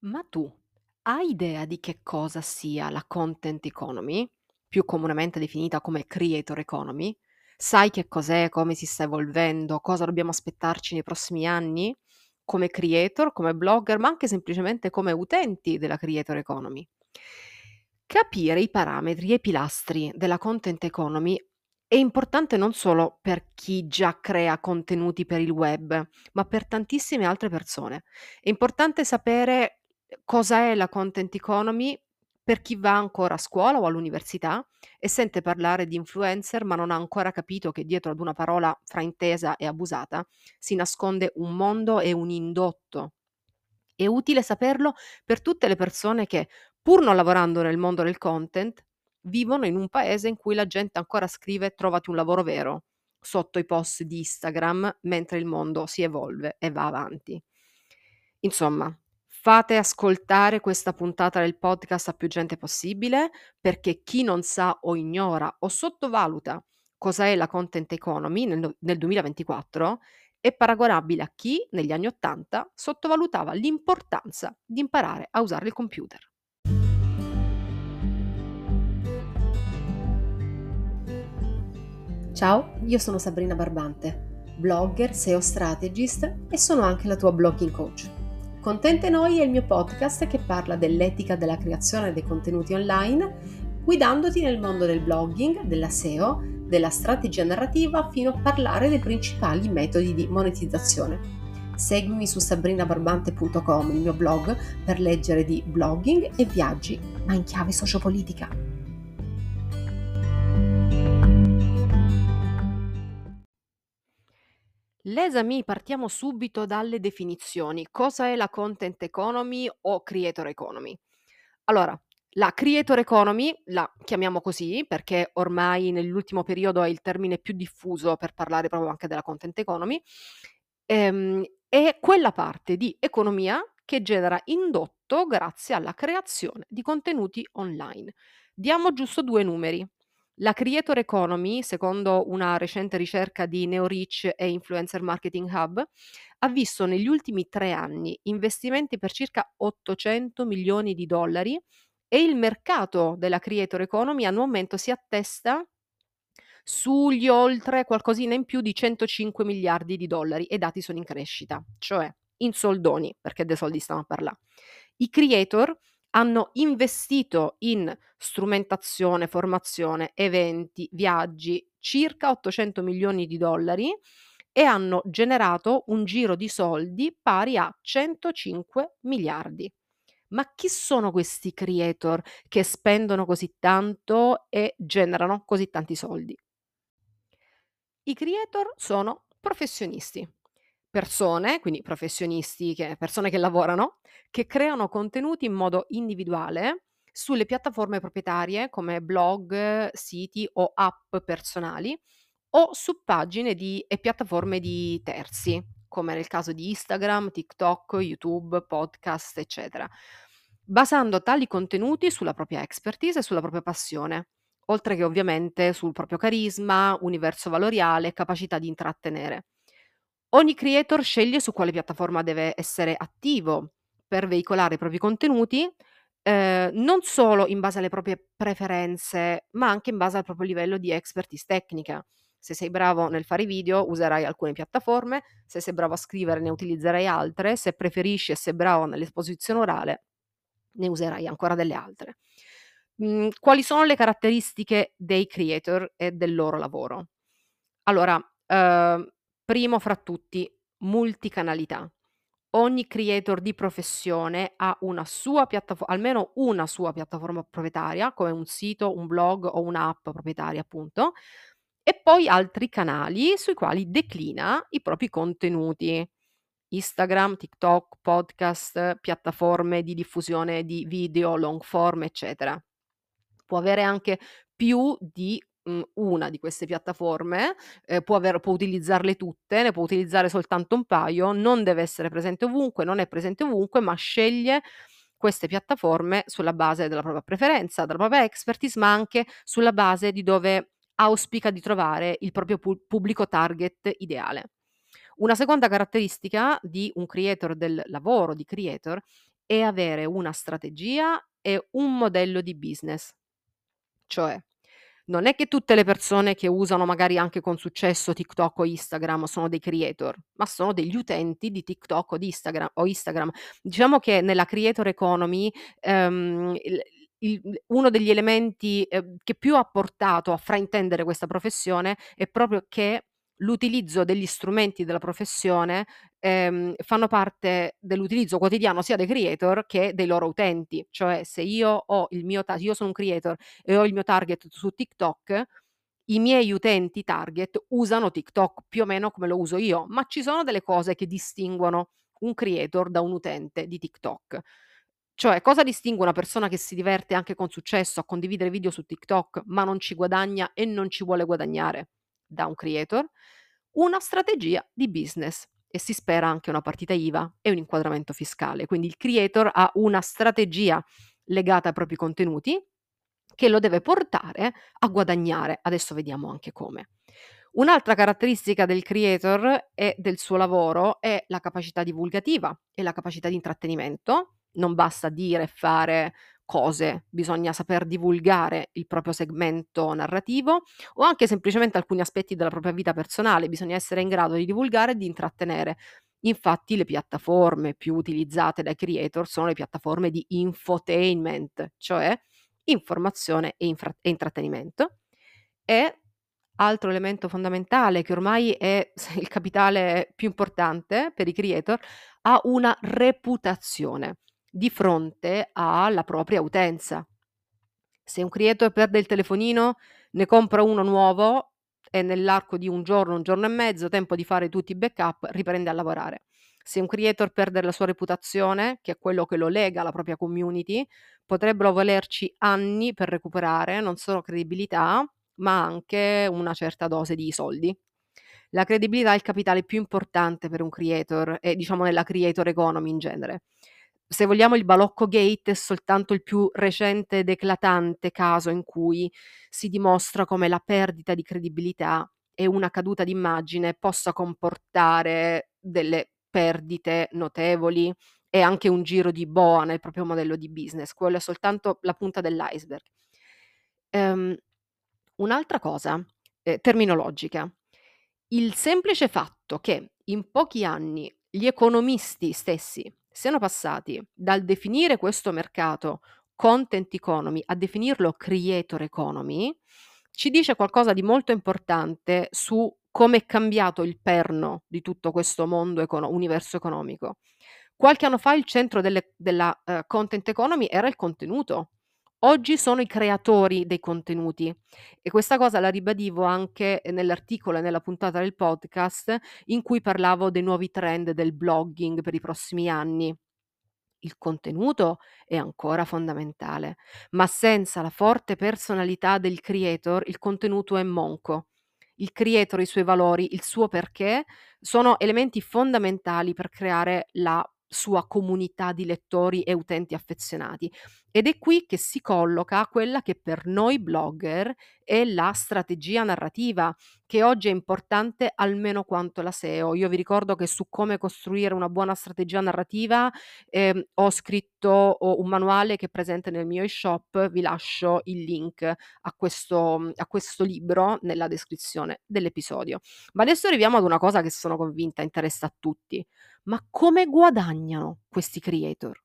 Ma tu hai idea di che cosa sia la content economy, più comunemente definita come creator economy? Sai che cos'è, come si sta evolvendo, cosa dobbiamo aspettarci nei prossimi anni? Come creator, come blogger, ma anche semplicemente come utenti della creator economy. Capire i parametri e i pilastri della content economy è importante non solo per chi già crea contenuti per il web, ma per tantissime altre persone. È importante sapere cosa è la content economy per chi va ancora a scuola o all'università e sente parlare di influencer, ma non ha ancora capito che dietro ad una parola fraintesa e abusata si nasconde un mondo e un indotto. È utile saperlo per tutte le persone che, pur non lavorando nel mondo del content, vivono in un paese in cui la gente ancora scrive trovati un lavoro vero sotto i post di Instagram mentre il mondo si evolve e va avanti. Insomma, fate ascoltare questa puntata del podcast a più gente possibile perché chi non sa o ignora o sottovaluta cosa è la content economy nel, nel 2024 è paragonabile a chi negli anni 80 sottovalutava l'importanza di imparare a usare il computer. Ciao, io sono Sabrina Barbante, blogger, SEO strategist e sono anche la tua blogging coach. Contente Noi è il mio podcast che parla dell'etica della creazione dei contenuti online, guidandoti nel mondo del blogging, della SEO, della strategia narrativa fino a parlare dei principali metodi di monetizzazione. Seguimi su sabrinabarbante.com, il mio blog, per leggere di blogging e viaggi, ma in chiave sociopolitica. L'esami partiamo subito dalle definizioni. Cosa è la content economy o creator economy? Allora, la creator economy la chiamiamo così perché ormai nell'ultimo periodo è il termine più diffuso per parlare proprio anche della content economy. Ehm, è quella parte di economia che genera indotto grazie alla creazione di contenuti online. Diamo giusto due numeri. La creator economy, secondo una recente ricerca di NeoReach e Influencer Marketing Hub, ha visto negli ultimi tre anni investimenti per circa 800 milioni di dollari e il mercato della creator economy al momento si attesta sugli oltre qualcosina in più di 105 miliardi di dollari e i dati sono in crescita, cioè in soldoni, perché dei soldi stiamo a parlare. I creator hanno investito in strumentazione, formazione, eventi, viaggi, circa 800 milioni di dollari e hanno generato un giro di soldi pari a 105 miliardi. Ma chi sono questi creator che spendono così tanto e generano così tanti soldi? I creator sono professionisti, persone, quindi professionisti, che, persone che lavorano, che creano contenuti in modo individuale sulle piattaforme proprietarie come blog, siti o app personali o su pagine di, e piattaforme di terzi, come nel caso di Instagram, TikTok, YouTube, podcast, eccetera, basando tali contenuti sulla propria expertise e sulla propria passione oltre che ovviamente sul proprio carisma, universo valoriale e capacità di intrattenere. Ogni creator sceglie su quale piattaforma deve essere attivo per veicolare i propri contenuti, eh, non solo in base alle proprie preferenze, ma anche in base al proprio livello di expertise tecnica. Se sei bravo nel fare video, userai alcune piattaforme, se sei bravo a scrivere, ne utilizzerai altre, se preferisci e sei bravo nell'esposizione orale, ne userai ancora delle altre. Mhmm, quali sono le caratteristiche dei creator e del loro lavoro? Allora, uhm, primo fra tutti, multicanalità. Ogni creator di professione ha una sua piattafo almeno una sua piattaforma proprietaria, come un sito, un blog o un'app proprietaria appunto, e poi altri canali sui quali declina i propri contenuti. Instagram, TikTok, podcast, piattaforme di diffusione di video, long form, eccetera può avere anche più di mhmm, una di queste piattaforme, ehm, può aver può utilizzarle tutte, ne può utilizzare soltanto un paio, non deve essere presente ovunque, non è presente ovunque, ma sceglie queste piattaforme sulla base della propria preferenza, della propria expertise, ma anche sulla base di dove auspica di trovare il proprio pu pubblico target ideale. Una seconda caratteristica di un creator del lavoro di creator è avere una strategia e un modello di business. Cioè, non è che tutte le persone che usano magari anche con successo TikTok o Instagram sono dei creator, ma sono degli utenti di TikTok o di Instagram o Instagram. Diciamo che nella creator economy, ehm, il il uno degli elementi, ehm, che più ha portato a fraintendere questa professione è proprio che l'utilizzo degli strumenti della professione, ehm, fanno parte dell'utilizzo quotidiano sia dei creator che dei loro utenti. Cioè, se io ho il mio ta io sono un creator e ho il mio target su TikTok, i miei utenti target usano TikTok più o meno come lo uso io, ma ci sono delle cose che distinguono un creator da un utente di TikTok. Cioè, cosa distingue una persona che si diverte anche con successo a condividere video su TikTok, ma non ci guadagna e non ci vuole guadagnare, da un creator? Una strategia di business e si spera anche una partita IVA e un inquadramento fiscale. Quindi il creator ha una strategia legata ai propri contenuti che lo deve portare a guadagnare. Adesso vediamo anche come. Un'altra caratteristica del creator e del suo lavoro è la capacità divulgativa e la capacità di intrattenimento. Non basta dire e fare cose, bisogna saper divulgare il proprio segmento narrativo o anche semplicemente alcuni aspetti della propria vita personale, bisogna essere in grado di divulgare e di intrattenere. Infatti le piattaforme più utilizzate dai creator sono le piattaforme di infotainment, cioè informazione e, infra- e intrattenimento. E altro elemento fondamentale che ormai è il capitale più importante per i creator, ha una reputazione di fronte alla propria utenza. Se un creator perde il telefonino, ne compra uno nuovo e nell'arco di un giorno, un giorno e mezzo, tempo di fare tutti i backup, riprende a lavorare. Se un creator perde la sua reputazione, che è quello che lo lega alla propria community, potrebbero volerci anni per recuperare non solo credibilità, ma anche una certa dose di soldi. La credibilità è il capitale più importante per un creator e diciamo nella creator economy in genere. Se vogliamo il balocco gate è soltanto il più recente ed eclatante caso in cui si dimostra come la perdita di credibilità e una caduta d'immagine possa comportare delle perdite notevoli e anche un giro di boa nel proprio modello di business. Quello è soltanto la punta dell'iceberg. Um, un'altra cosa, eh, terminologica. Il semplice fatto che in pochi anni gli economisti stessi siano passati dal definire questo mercato content economy a definirlo creator economy, ci dice qualcosa di molto importante su come è cambiato il perno di tutto questo mondo econo- universo economico. Qualche anno fa il centro delle, della uh, content economy era il contenuto. Oggi sono i creatori dei contenuti e questa cosa la ribadivo anche nell'articolo e nella puntata del podcast in cui parlavo dei nuovi trend del blogging per i prossimi anni. Il contenuto è ancora fondamentale, ma senza la forte personalità del creator il contenuto è monco. Il creator, i suoi valori, il suo perché sono elementi fondamentali per creare la sua comunità di lettori e utenti affezionati. Ed è qui che si colloca quella che per noi blogger è la strategia narrativa, che oggi è importante almeno quanto la SEO. Io vi ricordo che su come costruire una buona strategia narrativa eh, ho scritto un manuale che è presente nel mio e-shop, vi lascio il link a questo, a questo libro nella descrizione dell'episodio. Ma adesso arriviamo ad una cosa che sono convinta interessa a tutti. Ma come guadagnano questi creator?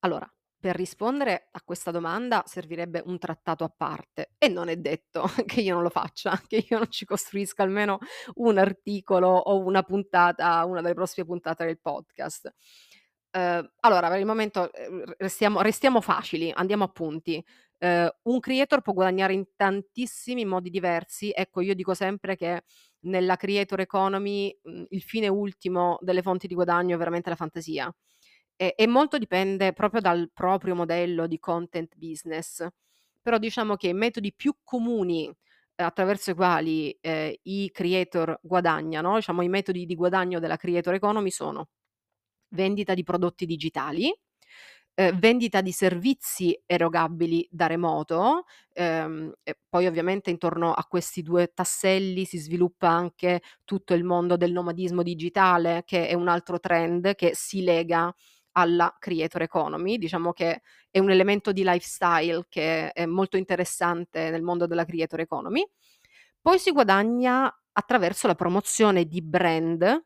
Allora, per rispondere a questa domanda servirebbe un trattato a parte e non è detto che io non lo faccia, che io non ci costruisca almeno un articolo o una puntata, una delle prossime puntate del podcast. Uh, allora, per il momento uh, restiamo, restiamo, facili, andiamo a punti. Uh, un creator può guadagnare in tantissimi modi diversi. Ecco, io dico sempre che nella creator economy mh, il fine ultimo delle fonti di guadagno è veramente la fantasia e, e molto dipende proprio dal proprio modello di content business. Però diciamo che i metodi più comuni eh, attraverso i quali eh, i creator guadagnano, diciamo i metodi di guadagno della creator economy sono vendita di prodotti digitali, eh, vendita di servizi erogabili da remoto, ehm, poi ovviamente intorno a questi due tasselli si sviluppa anche tutto il mondo del nomadismo digitale, che è un altro trend che si lega alla creator economy, diciamo che è un elemento di lifestyle che è molto interessante nel mondo della creator economy. Poi si guadagna attraverso la promozione di brand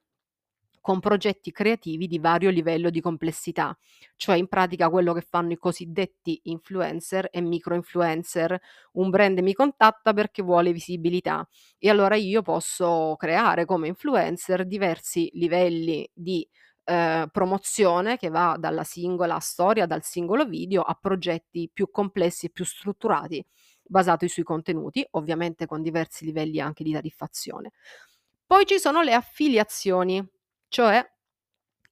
con progetti creativi di vario livello di complessità, cioè in pratica quello che fanno i cosiddetti influencer e micro influencer. Un brand mi contatta perché vuole visibilità e allora io posso creare come influencer diversi livelli di eh, promozione che va dalla singola storia, dal singolo video a progetti più complessi e più strutturati basati sui contenuti, ovviamente con diversi livelli anche di tariffazione. Poi ci sono le affiliazioni, cioè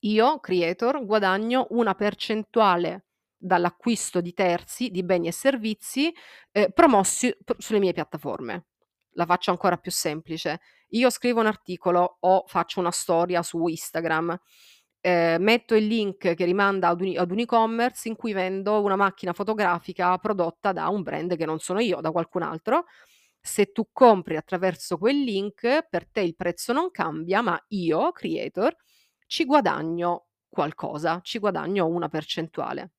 io, creator, guadagno una percentuale dall'acquisto di terzi, di beni e servizi, ehm, promossi p sulle mie piattaforme. La faccio ancora più semplice: io scrivo un articolo o faccio una storia su Instagram, ehm, metto il link che rimanda ad un ad un e-commerce in cui vendo una macchina fotografica prodotta da un brand che non sono io, da qualcun altro. Se tu compri attraverso quel link, per te il prezzo non cambia, ma io, creator, ci guadagno qualcosa, ci guadagno una percentuale.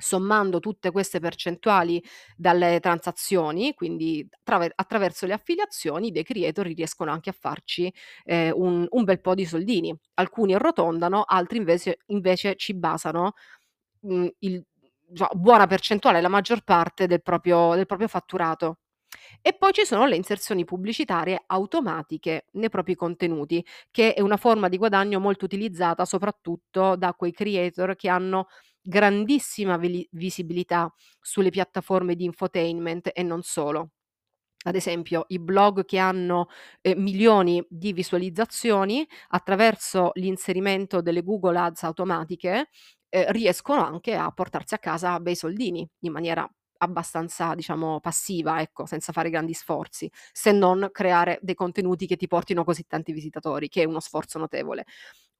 Sommando tutte queste percentuali dalle transazioni, quindi trave attraverso le affiliazioni, dei creator riescono anche a farci, ehm, un un bel po' di soldini. Alcuni arrotondano, altri invece invece ci basano, mhmm, il già buona percentuale, la maggior parte del proprio del proprio fatturato. E poi ci sono le inserzioni pubblicitarie automatiche nei propri contenuti, che è una forma di guadagno molto utilizzata soprattutto da quei creator che hanno grandissima visibilità sulle piattaforme di infotainment e non solo. Ad esempio, i blog che hanno, ehm, milioni di visualizzazioni, attraverso l'inserimento delle Google Ads automatiche, ehm, riescono anche a portarsi a casa bei soldini in maniera abbastanza, diciamo, passiva, ecco, senza fare grandi sforzi, se non creare dei contenuti che ti portino così tanti visitatori, che è uno sforzo notevole.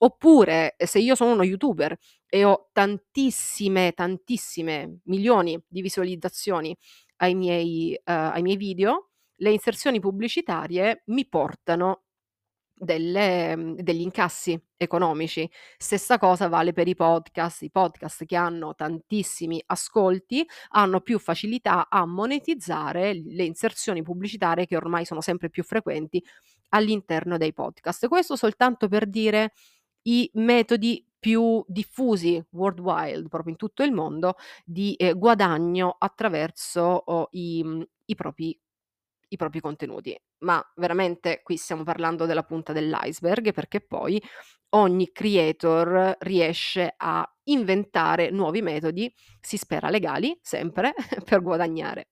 Oppure, ehm, se io sono uno youtuber e ho tantissime, tantissime milioni di visualizzazioni ai miei ehm, ai miei video, le inserzioni pubblicitarie mi portano delle mhmm, degli incassi economici. Stessa cosa vale per i podcast. I podcast che hanno tantissimi ascolti hanno più facilità a monetizzare le inserzioni pubblicitarie che ormai sono sempre più frequenti all'interno dei podcast. Questo soltanto per dire i metodi più diffusi worldwide, proprio in tutto il mondo, di, ehm, guadagno attraverso o i mhmm, i propri i propri contenuti. Ma veramente qui stiamo parlando della punta dell'iceberg, perché poi ogni creator riesce a inventare nuovi metodi, si spera legali, sempre, per guadagnare.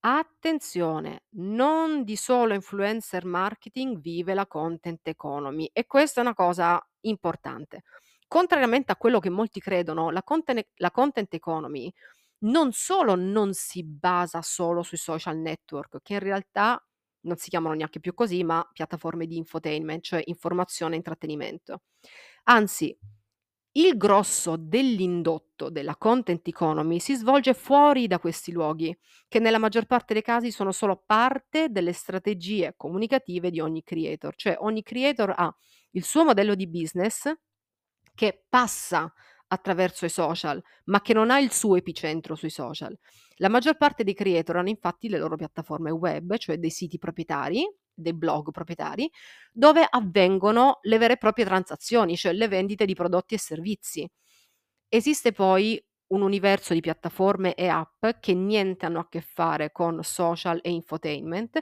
Attenzione, non di solo influencer marketing vive la content economy e questa è una cosa importante. Contrariamente a quello che molti credono, la conten la content economy non solo non si basa solo sui social network, che in realtà non si chiamano neanche più così, ma piattaforme di infotainment, cioè informazione e intrattenimento. Anzi, il grosso dell'indotto della content economy si svolge fuori da questi luoghi, che nella maggior parte dei casi sono solo parte delle strategie comunicative di ogni creator, cioè ogni creator ha il suo modello di business che passa attraverso i social, ma che non ha il suo epicentro sui social. La maggior parte dei creator hanno infatti le loro piattaforme web, cioè dei siti proprietari, dei blog proprietari, dove avvengono le vere e proprie transazioni, cioè le vendite di prodotti e servizi. Esiste poi un universo di piattaforme e app che niente hanno a che fare con social e infotainment,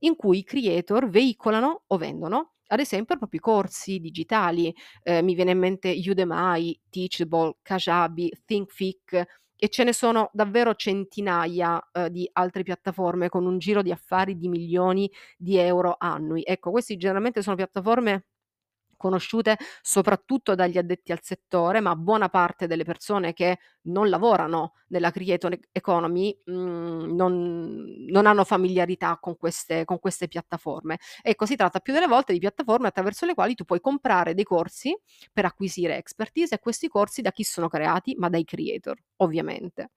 in cui i creator veicolano o vendono ad esempio proprio i corsi digitali, ehm, mi viene in mente Udemy, Teachable, Kajabi, Thinkific e ce ne sono davvero centinaia, uhm, di altre piattaforme con un giro di affari di milioni di euro annui. Ecco, questi generalmente sono piattaforme conosciute soprattutto dagli addetti al settore, ma buona parte delle persone che non lavorano nella creator economy, mhmm, non non hanno familiarità con queste con queste piattaforme. Ecco, si tratta più delle volte di piattaforme attraverso le quali tu puoi comprare dei corsi per acquisire expertise e questi corsi da chi sono creati? Ma dai creator, ovviamente.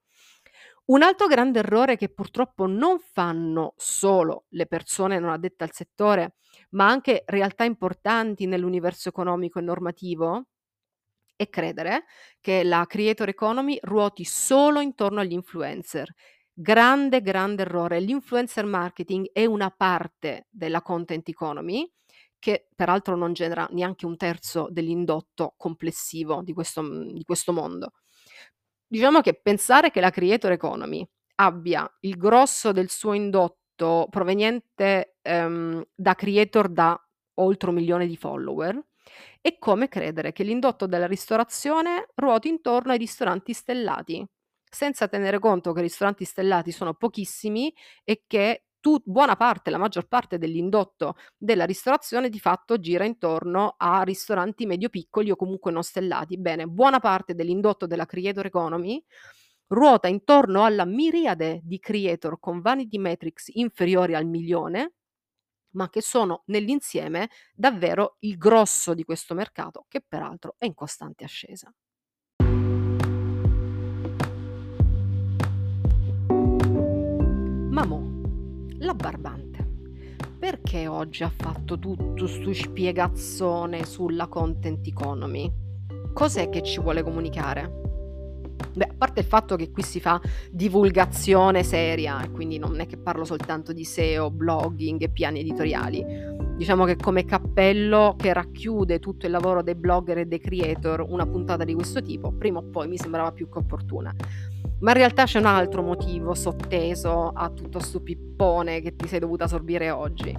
Un altro grande errore che purtroppo non fanno solo le persone non addette al settore, ma anche realtà importanti nell'universo economico e normativo, e credere che la creator economy ruoti solo intorno agli influencer. Grande, grande errore. L'influencer marketing è una parte della content economy che peraltro non genera neanche un terzo dell'indotto complessivo di questo, di questo mondo. Diciamo che pensare che la creator economy abbia il grosso del suo indotto proveniente ehm, da creator da oltre un milione di follower è come credere che l'indotto della ristorazione ruoti intorno ai ristoranti stellati, senza tenere conto che i ristoranti stellati sono pochissimi e che tu, buona parte, la maggior parte dell'indotto della ristorazione di fatto gira intorno a ristoranti medio-piccoli o comunque non stellati. Bene, buona parte dell'indotto della creator economy ruota intorno alla miriade di creator con vanity metrics inferiori al milione, ma che sono nell'insieme davvero il grosso di questo mercato, che peraltro è in costante ascesa. Mamò, la barbante, perché oggi ha fatto tutto stu spiegazzone sulla content economy? Cos'è che ci vuole comunicare? Beh, a parte il fatto che qui si fa divulgazione seria, quindi non è che parlo soltanto di SEO, blogging e piani editoriali. Diciamo che come cappello che racchiude tutto il lavoro dei blogger e dei creator, una puntata di questo tipo, prima o poi mi sembrava più che opportuna. Ma in realtà c'è un altro motivo sotteso a tutto sto pippone che ti sei dovuta sorbire oggi.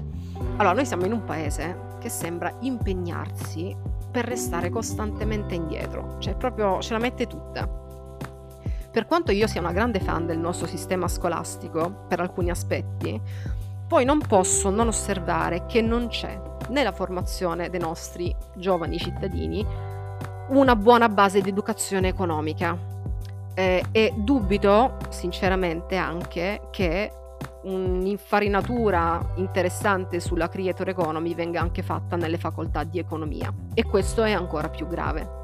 Allora, noi siamo in un paese che sembra impegnarsi per restare costantemente indietro, cioè proprio ce la mette tutta. Per quanto io sia una grande fan del nostro sistema scolastico, per alcuni aspetti, poi non posso non osservare che non c'è nella formazione dei nostri giovani cittadini una buona base di educazione economica. Eh, e dubito sinceramente anche che un'infarinatura interessante sulla creator economy venga anche fatta nelle facoltà di economia e questo è ancora più grave.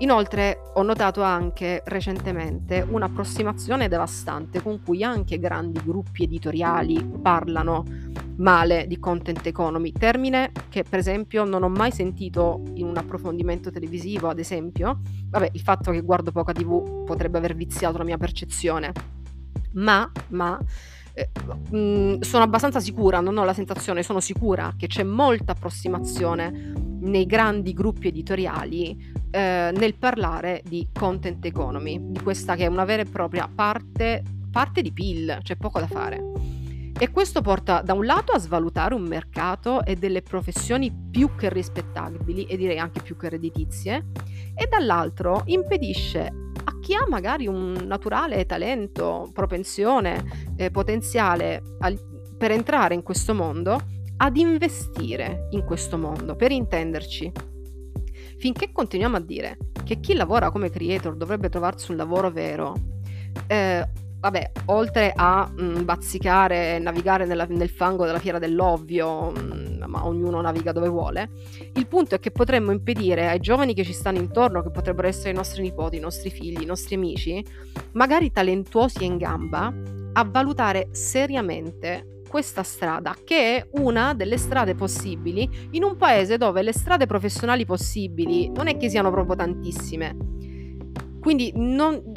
Inoltre ho notato anche recentemente un'approssimazione devastante con cui anche grandi gruppi editoriali parlano male di content economy, termine che per esempio non ho mai sentito in un approfondimento televisivo, ad esempio. Vabbè, il fatto che guardo poca TV potrebbe aver viziato la mia percezione, ma, ma eh, mm, sono abbastanza sicura, non ho la sensazione, sono sicura che c'è molta approssimazione nei grandi gruppi editoriali eh, nel parlare di content economy, di questa che è una vera e propria parte, parte di PIL, c'è poco da fare. E questo porta da un lato a svalutare un mercato e delle professioni più che rispettabili e direi anche più che redditizie e dall'altro impedisce a chi ha magari un naturale talento, propensione, eh, potenziale al, per entrare in questo mondo ad investire in questo mondo, per intenderci. Finché continuiamo a dire che chi lavora come creator dovrebbe trovarsi un lavoro vero, eh, vabbè, oltre a mh, mm, bazzicare e navigare nella, nel fango della fiera dell'ovvio, mh, mm, ma ognuno naviga dove vuole, il punto è che potremmo impedire ai giovani che ci stanno intorno, che potrebbero essere i nostri nipoti, i nostri figli, i nostri amici, magari talentuosi e in gamba, a valutare seriamente questa strada, che è una delle strade possibili in un paese dove le strade professionali possibili non è che siano proprio tantissime. Quindi non,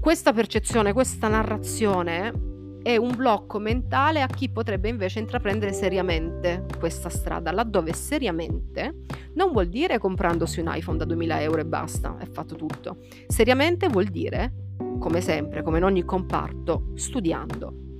questa percezione, questa narrazione è un blocco mentale a chi potrebbe invece intraprendere seriamente questa strada, laddove seriamente non vuol dire comprandosi un iPhone da 2000 euro e basta, è fatto tutto. Seriamente vuol dire, come sempre, come in ogni comparto, studiando,